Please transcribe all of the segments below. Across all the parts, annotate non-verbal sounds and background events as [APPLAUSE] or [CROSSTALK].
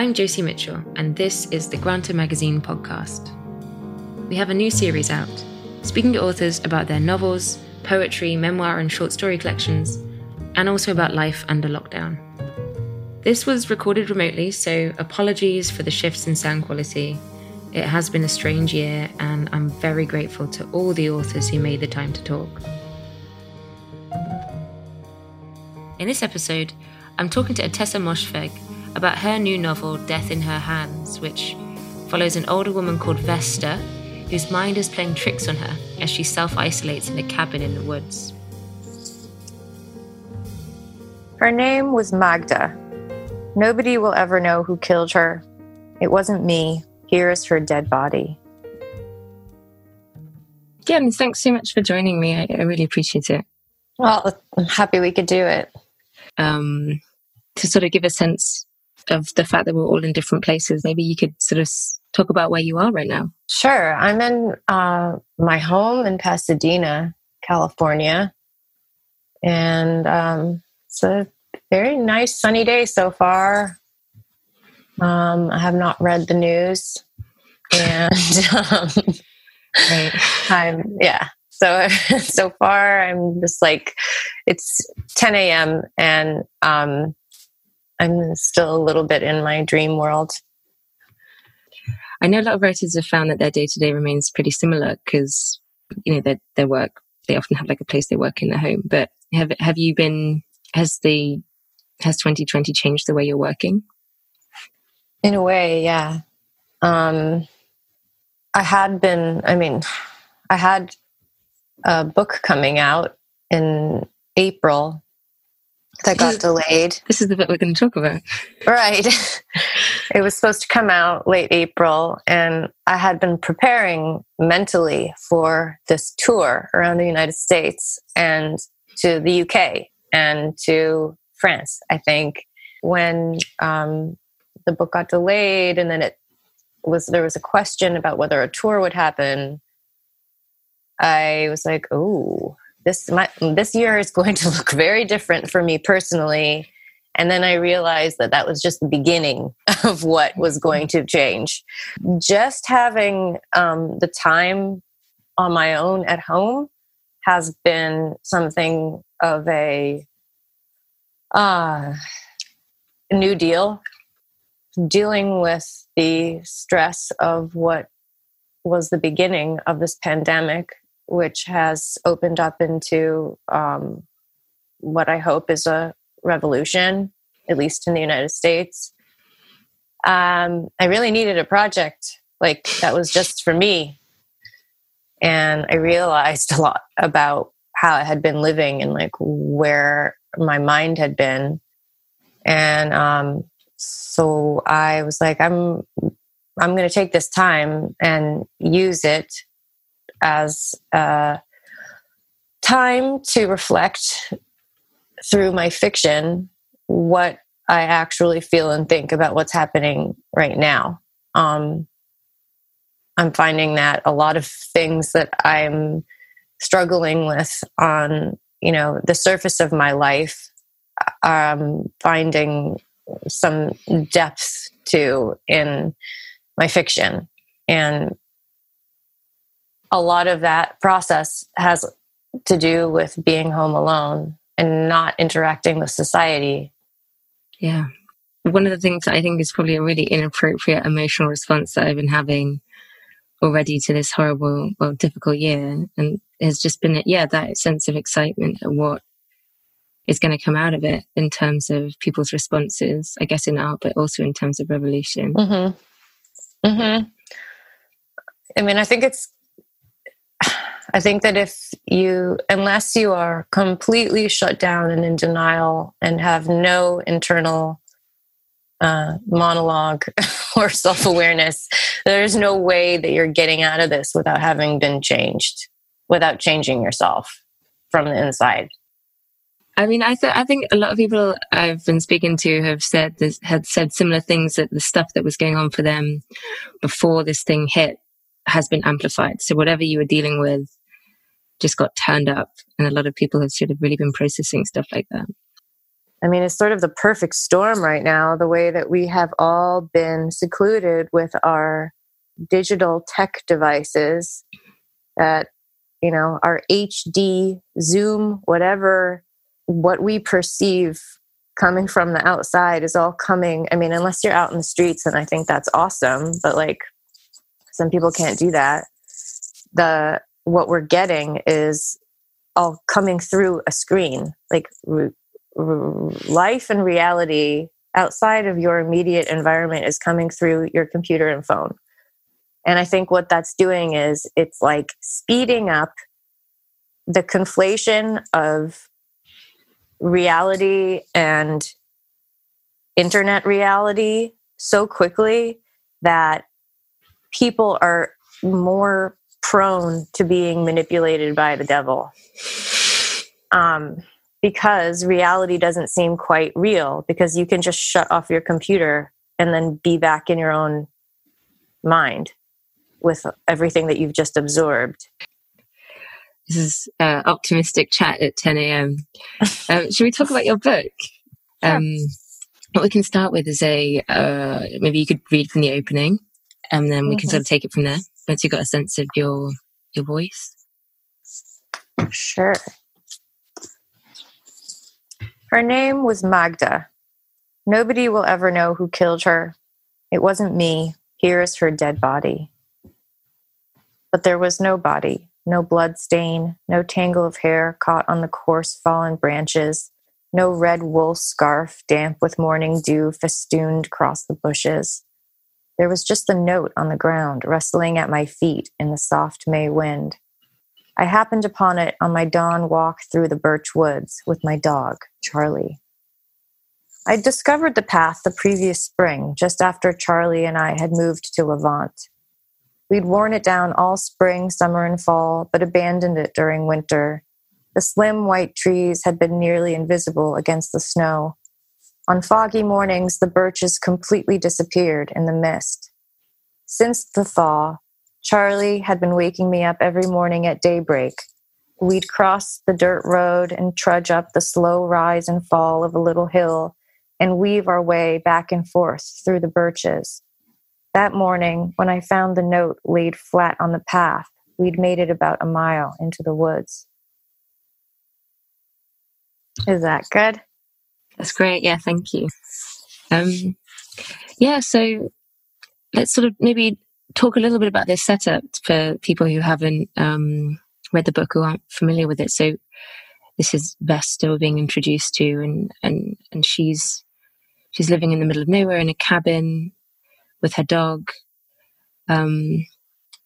I'm Josie Mitchell, and this is the Granta Magazine podcast. We have a new series out, speaking to authors about their novels, poetry, memoir, and short story collections, and also about life under lockdown. This was recorded remotely, so apologies for the shifts in sound quality. It has been a strange year, and I'm very grateful to all the authors who made the time to talk. In this episode, I'm talking to Ottessa Moshfegh about her new novel, Death in Her Hands, which follows an older woman called Vesta, whose mind is playing tricks on her as she self isolates in a cabin in the woods. Her name was Magda. Nobody will ever know who killed her. It wasn't me. Here is her dead body. Yeah, and thanks so much for joining me. I, I really appreciate it. Well, I'm happy we could do it um, to sort of give a sense of the fact that we're all in different places. Maybe you could sort of talk about where you are right now. Sure. I'm in uh, my home in Pasadena, California. And um, it's a very nice sunny day so far. Um, I have not read the news. And [LAUGHS] um. I'm, yeah, so [LAUGHS] so far, I'm just like it's 10 a.m. and um, I'm still a little bit in my dream world. I know a lot of writers have found that their day to day remains pretty similar because you know their their work they often have like a place they work in their home. But have have you been has the has 2020 changed the way you're working? In a way, yeah. Um, I had been. I mean, I had a book coming out in April that got delayed. This is the bit we're going to talk about. Right. [LAUGHS] it was supposed to come out late April, and I had been preparing mentally for this tour around the United States and to the UK and to France, I think, when um, the book got delayed, and then it was there was a question about whether a tour would happen I was like, oh, this my, this year is going [LAUGHS] to look very different for me personally. And then I realized that that was just the beginning [LAUGHS] of what was going to change. Just having um, the time on my own at home has been something of a uh, new deal. Dealing with the stress of what was the beginning of this pandemic which has opened up into um, what I hope is a revolution, at least in the United States. Um, I really needed a project like that was just for me. And I realized [LAUGHS] a lot about how I had been living and like where my mind had been. And um, so I was like, I'm I'm going to take this time and use it as a time to reflect through my fiction what I actually feel and think about what's happening right now. Um, I'm finding that a lot of things that I'm struggling with on, you know, the surface of my life, I'm finding some depth to in my fiction. And a lot of that process has to do with being home alone and not interacting with society. Yeah. One of the things I think is probably a really inappropriate emotional response that I've been having already to this horrible, well, difficult year. And has just been, yeah, that sense of excitement at what is going to come out of it in terms of people's responses, I guess in art, but also in terms of revolution. Mm-hmm. Mm-hmm. I mean, I think it's I think that if you, unless you are completely shut down and in denial and have no internal uh, monologue [LAUGHS] or self awareness, there's no way that you're getting out of this without having been changed, without changing yourself from the inside. I mean, I, th- I think a lot of people I've been speaking to have said this, had said similar things that the stuff that was going on for them before this thing hit has been amplified. So whatever you were dealing with just got turned up. And a lot of people have sort of really been processing stuff like that. I mean, it's sort of the perfect storm right now, the way that we have all been secluded with our digital tech devices that, you know, our HD, Zoom, whatever, what we perceive coming from the outside is all coming. I mean, unless you're out in the streets, and I think that's awesome, but like some people can't do that. The what we're getting is all coming through a screen. Like r- r- life and reality outside of your immediate environment is coming through your computer and phone. And I think what that's doing is it's like speeding up the conflation of reality and internet reality so quickly that people are more prone to being manipulated by the devil. Um, because reality doesn't seem quite real because you can just shut off your computer and then be back in your own mind with everything that you've just absorbed. This is uh, optimistic chat at 10 a.m. [LAUGHS] Um, should we talk about your book? Sure. Um, what we can start with is a uh, maybe you could read from the opening, and then we can Mhm. sort of take it from there once you've got a sense of your your voice. Sure. Her name was Magda. Nobody will ever know who killed her. It wasn't me. Here is her dead body. But there was no body, no blood stain, no tangle of hair caught on the coarse fallen branches, no red wool scarf damp with morning dew festooned across the bushes. There was just the note on the ground, rustling at my feet in the soft May wind. I happened upon it on my dawn walk through the birch woods with my dog, Charlie. I discovered the path the previous spring, just after Charlie and I had moved to Levant. We'd worn it down all spring, summer, and fall, but abandoned it during winter. The slim white trees had been nearly invisible against the snow. On foggy mornings, the birches completely disappeared in the mist. Since the thaw, Charlie had been waking me up every morning at daybreak. We'd cross the dirt road and trudge up the slow rise and fall of a little hill and weave our way back and forth through the birches. That morning, when I found the note laid flat on the path, we'd made it about a mile into the woods. Is that good? That's great. Yeah, thank you. Um, yeah, so let's sort of maybe talk a little bit about this setup for people who haven't um, read the book or aren't familiar with it. So this is Vesta being introduced to, and and and she's she's living in the middle of nowhere in a cabin with her dog. Um,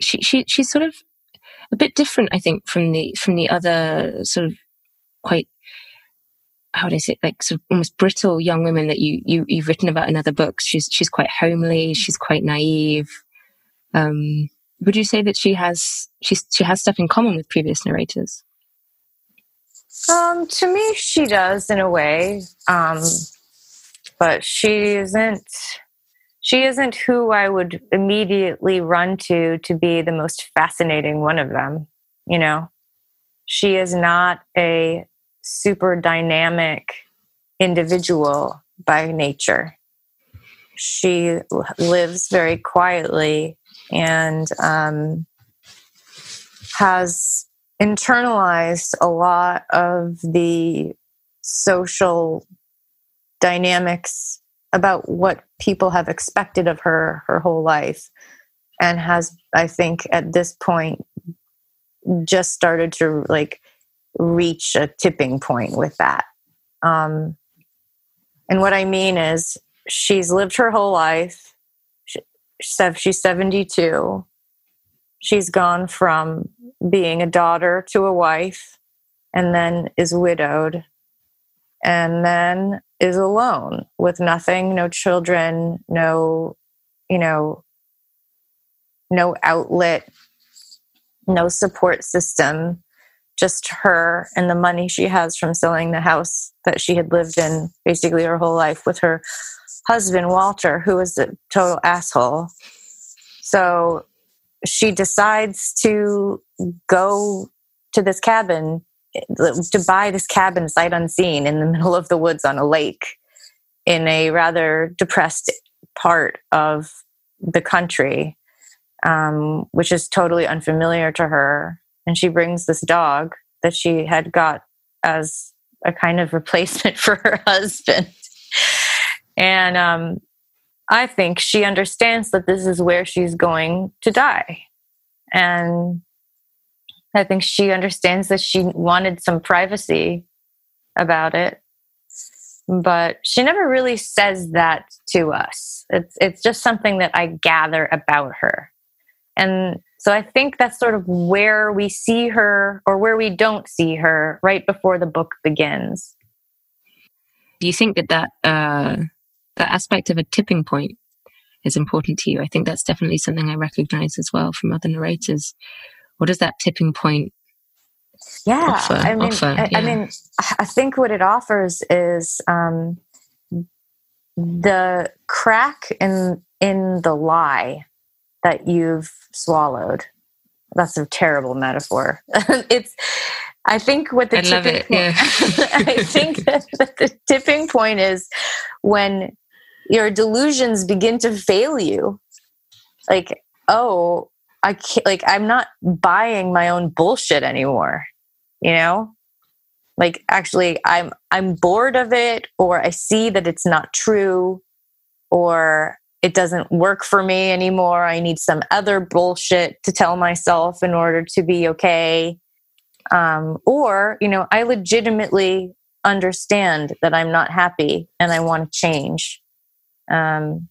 she she she's sort of a bit different, I think, from the from the other sort of quite how would I say like sort of almost brittle young women that you, you you've written about in other books. She's she's quite homely. She's quite naive. Um, would you say that she has she's she has stuff in common with previous narrators? Um, to me, she does in a way, um, but she isn't. She isn't who I would immediately run to to be the most fascinating one of them. You know, she is not a super dynamic individual by nature. She lives very quietly and um, has internalized a lot of the social dynamics about what people have expected of her her whole life and has i think at this point just started to like reach a tipping point with that. Um, and what i mean is she's lived her whole life. She, she's 72 she's gone from being a daughter to a wife and then is widowed and then is alone with nothing no children no you know no outlet no support system just her and the money she has from selling the house that she had lived in basically her whole life with her husband walter who was a total asshole so she decides to go to this cabin to buy this cabin sight unseen in the [LAUGHS] middle of the woods on a lake in a rather depressed part of the country, um, which is totally unfamiliar to her. And she brings this dog that she had got as a kind of replacement [LAUGHS] for her husband. And um, I think she understands that this is where she's going to die. And I think she understands that she wanted some privacy about it. But she never really says that to us. It's it's just something that I gather about her. And so I think that's sort of where we see her or where we don't see her right before the book begins. Do you think that that, uh, that aspect of a tipping point is important to you? I think that's definitely something I recognize as well from other narrators. What does that tipping point yeah, offer? I mean, offer? I, yeah. I, mean, I think what it offers is um, the crack in in the lie that you've swallowed. That's a terrible metaphor. [LAUGHS] it's. I think what the I tipping it. Yeah. [LAUGHS] I think [LAUGHS] that the tipping point is when your delusions begin to fail you. Like, oh, I can't. Like, I'm not buying my own bullshit anymore. You know, like actually, I'm I'm bored of it, or I see that it's not true, or it doesn't work for me anymore. I need some other bullshit to tell myself in order to be okay. Um, or, you know, I legitimately understand that I'm not happy and I want to change. Um,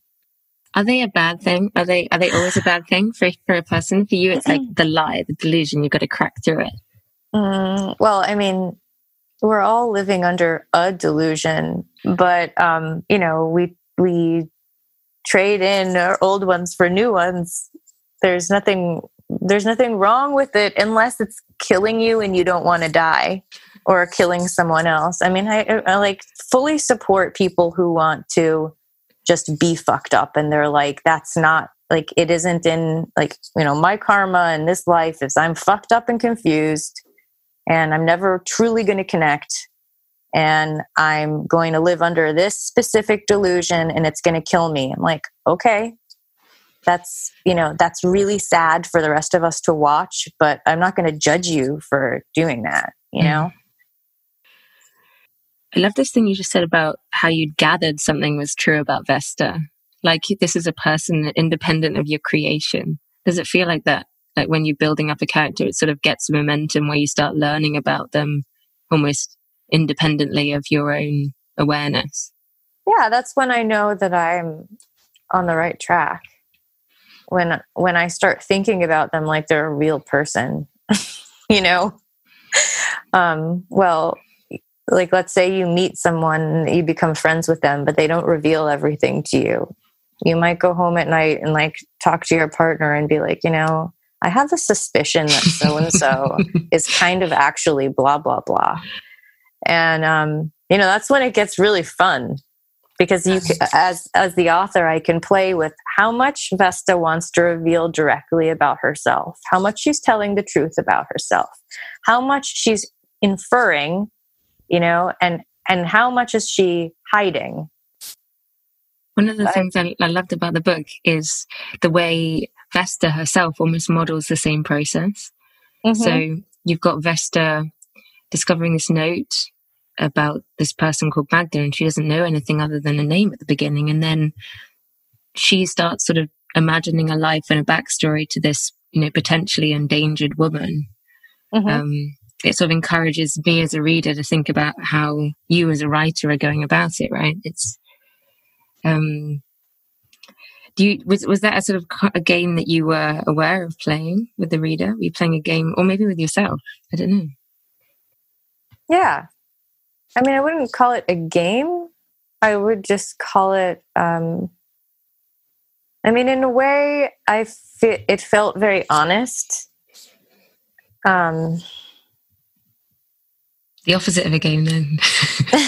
Are they a bad thing? Are they are they always a bad thing for for a person? For you, it's like the lie, the delusion. You've got to crack through it. mm, well, I mean, we're all living under a delusion, but um, you know, we we trade in our old ones for new ones. There's nothing there's nothing wrong with it unless it's killing you and you don't want to die or killing someone else. I mean, I, I like fully support people who want to just be fucked up and they're like, that's not like it isn't in like, you know, my karma in this life is I'm fucked up and confused and I'm never truly going to connect and I'm going to live under this specific delusion and it's going to kill me. I'm like, okay, that's, you know, that's really sad for the rest of us to watch, but I'm not going to judge you for doing that, you mm-hmm. know? I love this thing you just said about how you'd gathered something was true about Vesta. Like this is a person independent of your creation. Does it feel like that? Like when you're building up a character, it sort of gets momentum where you start learning about them almost independently of your own awareness. Yeah, that's when I know that I'm on the right track. When when I start thinking about them like they're a real person, [LAUGHS] you know. Um, well, like let's say you meet someone, you become friends with them, but they don't reveal everything to you. You might go home at night and like talk to your partner and be like, you know, I have a suspicion that so and so [LAUGHS] is kind of actually blah blah blah. And um, you know, that's when it gets really fun because you as as the author I can play with how much Vesta wants to reveal directly about herself, how much she's telling the truth about herself, how much she's inferring, you know, and and how much is she hiding? One of the I- things I, I loved about the book is the way Vesta herself almost models the same process. Mm-hmm. So you've got Vesta discovering this note about this person called Magda, and she doesn't know anything other than a name at the beginning. And then she starts sort of imagining a life and a backstory to this, you know, potentially endangered woman. Mhm. Um, it sort of encourages me as a reader to think about how you as a writer are going about it, right? It's, um, do you, was, was that a sort of a game that you were aware of playing with the reader? Were you playing a game or maybe with yourself? I don't know. Yeah. I mean, I wouldn't call it a game. I would just call it, um, I mean, in a way, I fe- it felt very honest. Um, The opposite of a game then. [LAUGHS]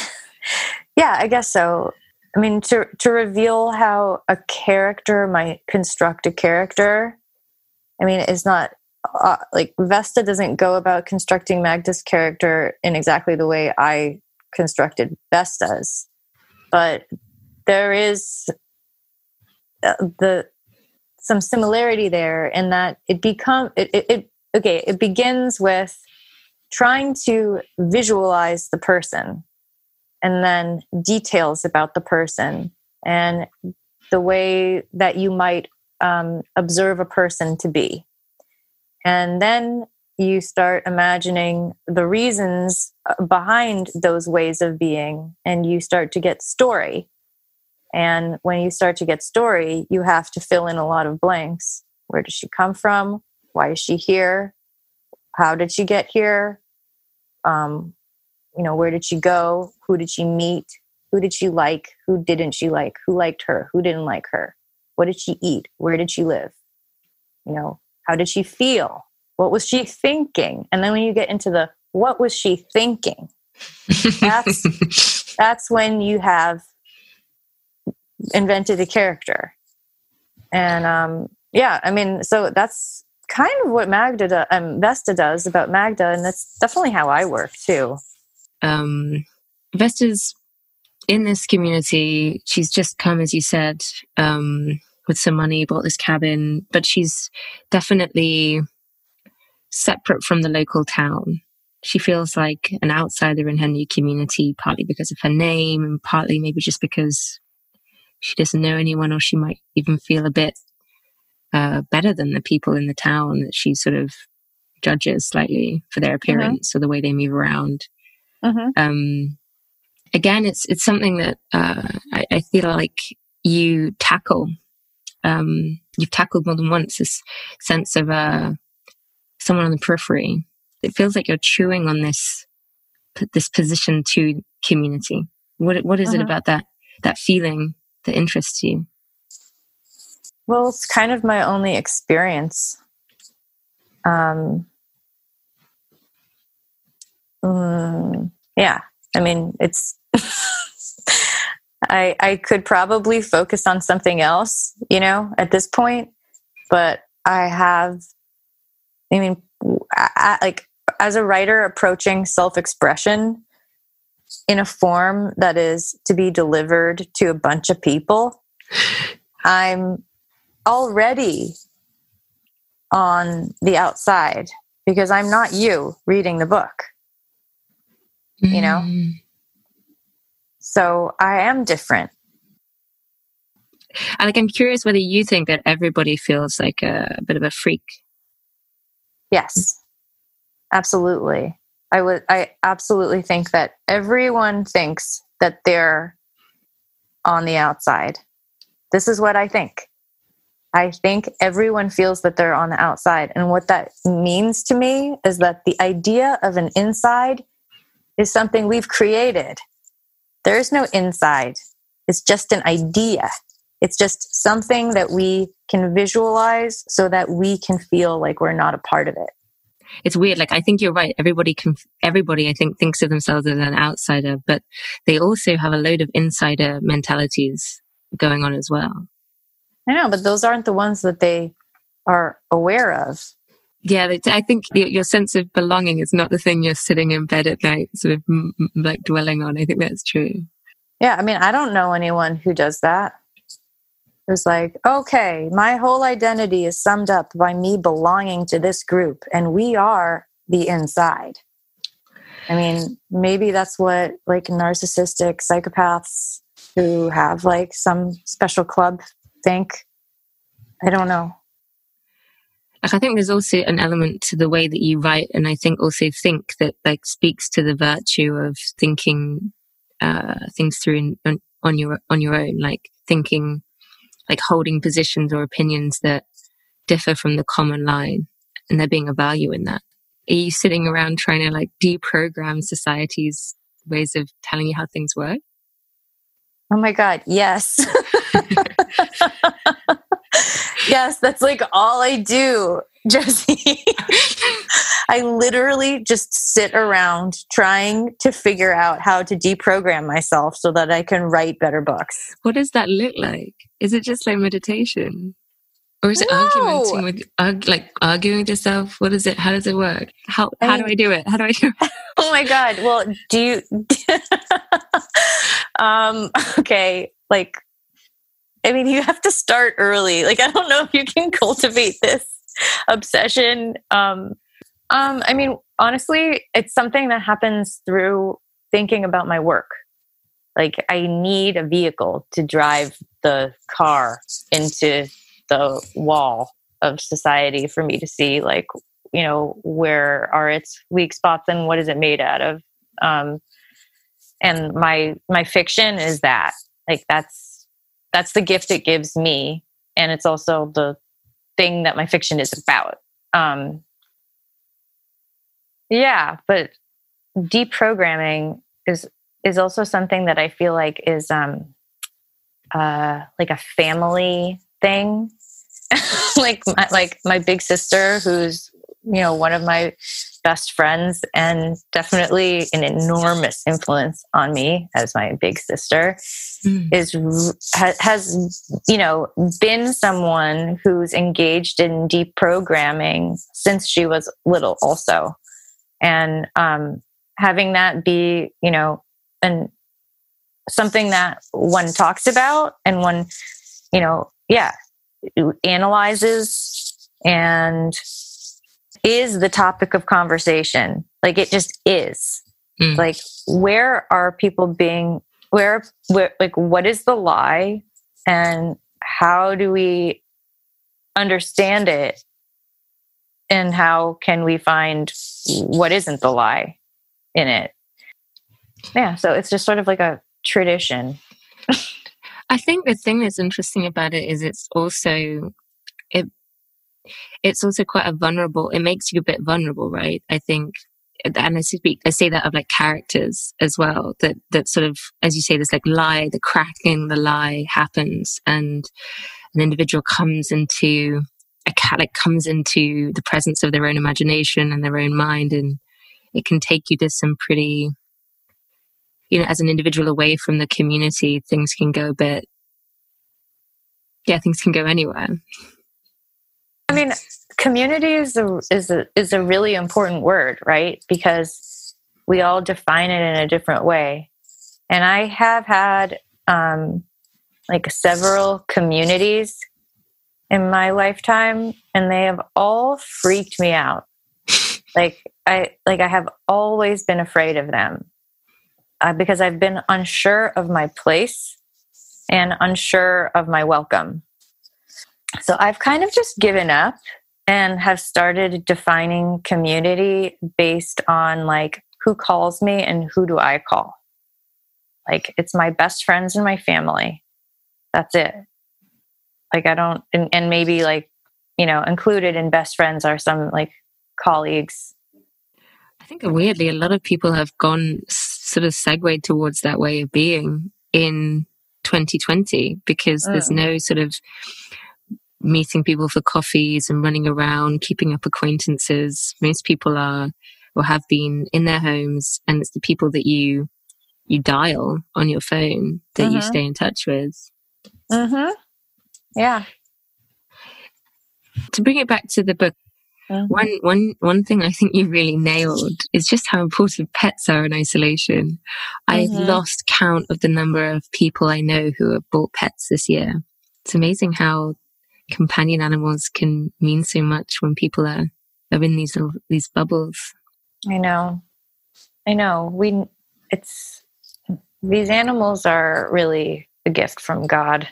yeah, I guess so. I mean, to, to reveal how a character might construct a character, I mean, is not uh, like Vesta doesn't go about constructing Magda's character in exactly the way I constructed Vesta's, but there is uh, the some similarity there in that it become it, it, it okay it begins with trying to visualize the person and then details about the person and the way that you might um, observe a person to be. And then you start imagining the reasons uh, behind those ways of being, and you start to get story. And when you start to get story, you have to fill in a lot of blanks. Where does she come from? Why is she here? How did she get here? Um, you know, where did she go? Who did she meet? Who did she like? Who didn't she like? Who liked her? Who didn't like her? What did she eat? Where did she live? You know, how did she feel? What was she thinking? And then when you get into the what was she thinking? That's [LAUGHS] that's when you have invented a character. And um, yeah, I mean, so that's kind of what Magda do, um, Vesta does about Magda, and that's definitely how I work too. Um, Vesta's in this community. She's just come, as you said, um, with some money, bought this cabin, but she's definitely separate from the local town. She feels like an outsider in her new community, partly because of her name and partly maybe just because she doesn't know anyone or she might even feel a bit uh, better than the people in the town that she sort of judges slightly for their mm-hmm. appearance or the way they move around. Mm-hmm. Um, again, it's it's something that uh, I, I, feel like you tackle. Um, you've tackled more than once this sense of uh, someone on the periphery. It feels like you're chewing on this this position to community. What what is it mm-hmm. about that that feeling that interests you? Well, it's kind of my only experience. Um, um yeah, I mean, it's. [LAUGHS] I I could probably focus on something else, you know, at this point, but I have. I mean, I, like as a writer approaching self-expression in a form that is to be delivered to a bunch of people, I'm already on the outside because I'm not you reading the book you know? Mm. So I am different. And like, I'm curious whether you think that everybody feels like a, a bit of a freak. Yes, absolutely. I would, I absolutely think that everyone thinks that they're on the outside. This is what I think. I think everyone feels that they're on the outside. And what that means to me is that the idea of an inside is something we've created. There is no inside, it's just an idea. It's just something that we can visualize so that we can feel like we're not a part of it. It's weird. Like, I think you're right. Everybody can, everybody, I think, thinks of themselves as an outsider, but they also have a load of insider mentalities going on as well. I know, but those aren't the ones that they are aware of yeah, I think your sense of belonging is not the thing you're sitting in bed at night, sort of like dwelling on. I think that's true. Yeah, I mean, I don't know anyone who does that. It was like, okay, my whole identity is summed up by me belonging to this group, and we are the inside. I mean, maybe that's what like narcissistic psychopaths who have like some special club think. I don't know. I think there's also an element to the way that you write, and I think also think that like speaks to the virtue of thinking uh, things through in, on, on your on your own, like thinking, like holding positions or opinions that differ from the common line, and there being a value in that. Are you sitting around trying to like deprogram society's ways of telling you how things work? Oh my God, yes. [LAUGHS] [LAUGHS] yes, that's like all I do, [LAUGHS] Jesse. I literally just sit around trying to figure out how to deprogram myself so that I can write better books. What does that look like? Is it just like meditation? or is it no. arguing with arg, like arguing with yourself what is it how does it work how how mean, do i do it how do i do it [LAUGHS] oh my god well do you [LAUGHS] um okay like i mean you have to start early. Like i don't know if you can cultivate this obsession. Um um i mean honestly it's something that happens through thinking about my work. Like i need a vehicle to drive the car into the wall of society for me to see like you know where are its weak spots and what is it made out of? Um and my my fiction is that. Like that's that's the gift it gives me and it's also the thing that my fiction is about. Um yeah but deprogramming is is also something that i feel like is um uh like a family thing. [LAUGHS] Like my, like my big sister who's you know one of my best friends and definitely an enormous influence on me as my big sister mm. is has you know been someone who's engaged in deprogramming since she was little also and um, having that be you know and something that one talks about and one you know yeah analyzes and is the topic of conversation. Like it just is. Mm. Like where are people being where, where like what is the lie and how do we understand it and how can we find what isn't the lie in it yeah so it's just sort of like a tradition [LAUGHS] I think the thing that's interesting about it is it's also it it's also quite a vulnerable it makes you a bit vulnerable, right? I think and I speak I say that of like characters as well, that that sort of as you say, this like lie, the cracking the lie happens and an individual comes into a cat like comes into the presence of their own imagination and their own mind and it can take you to some pretty you know, as an individual away from the community, things can go a bit, yeah, things can go anywhere. I mean, community is a, is a, is a really important word, right? Because we all define it in a different way. And I have had um, like several communities in my lifetime, and they have all freaked me out. like I like I have always been afraid of them uh, because I've been unsure of my place and unsure of my welcome. So I've kind of just given up and have started defining community based on like who calls me and who do I call. Like it's my best friends and my family. That's it. Like I don't, and, and maybe like, you know, included in best friends are some like colleagues I think weirdly, a lot of people have gone sort of segued towards that way of being in 2020 because there's mm. no sort of meeting people for coffees and running around, keeping up acquaintances. Most people are or have been in their homes and it's the people that you you dial on your phone that you mm-hmm. stay in touch with. Mhm. Yeah. To bring it back to the book, Mm-hmm. One, one, one thing I think you really nailed is just how important pets are in isolation. I've mm-hmm. lost count of the number of people I know who have bought pets this year. It's amazing how companion animals can mean so much when people are, are in these little, these bubbles. I know. I know. We, it's, these animals are really a gift from God.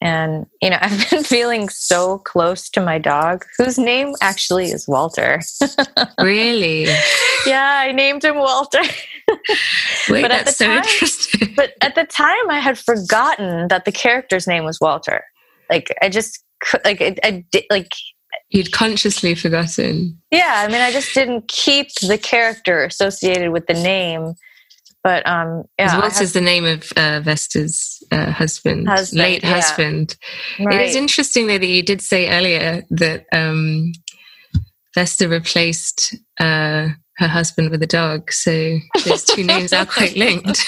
And, you know, [LAUGHS] I've been feeling so close to my dog, whose name actually is Walter. [LAUGHS] really? yeah, I named him Walter. Wait, but that's so time, interesting. But at the time, I had forgotten that the character's name was Walter. Like, I just, like, I, I did, like, You'd consciously forgotten. Yeah, I mean, I just didn't keep the character associated with the name but um, yeah, what is the name of uh, Vesta's uh, husband, husband, late yeah. husband? Right. It is interesting though that you did say earlier that um, Vesta replaced uh, her husband with a dog, so those two names are [LAUGHS] quite linked.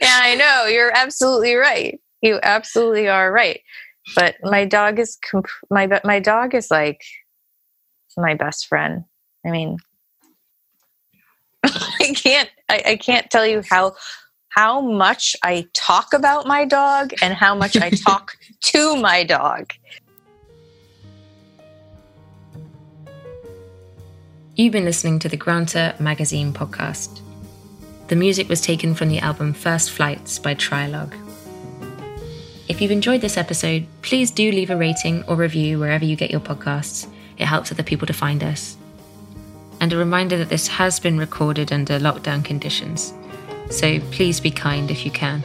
yeah, I know. You're absolutely right. You absolutely are right. But my dog is comp- my my dog is like my best friend. I mean, [LAUGHS] I can't I, I can't tell you how how much I talk about my dog and how much I talk [LAUGHS] to my dog. You've been listening to the Granta Magazine podcast. The music was taken from the album First Flights by Trilog. If you've enjoyed this episode, please do leave a rating or review wherever you get your podcasts. It helps other people to find us. And a reminder that this has been recorded under lockdown conditions, so please be kind if you can.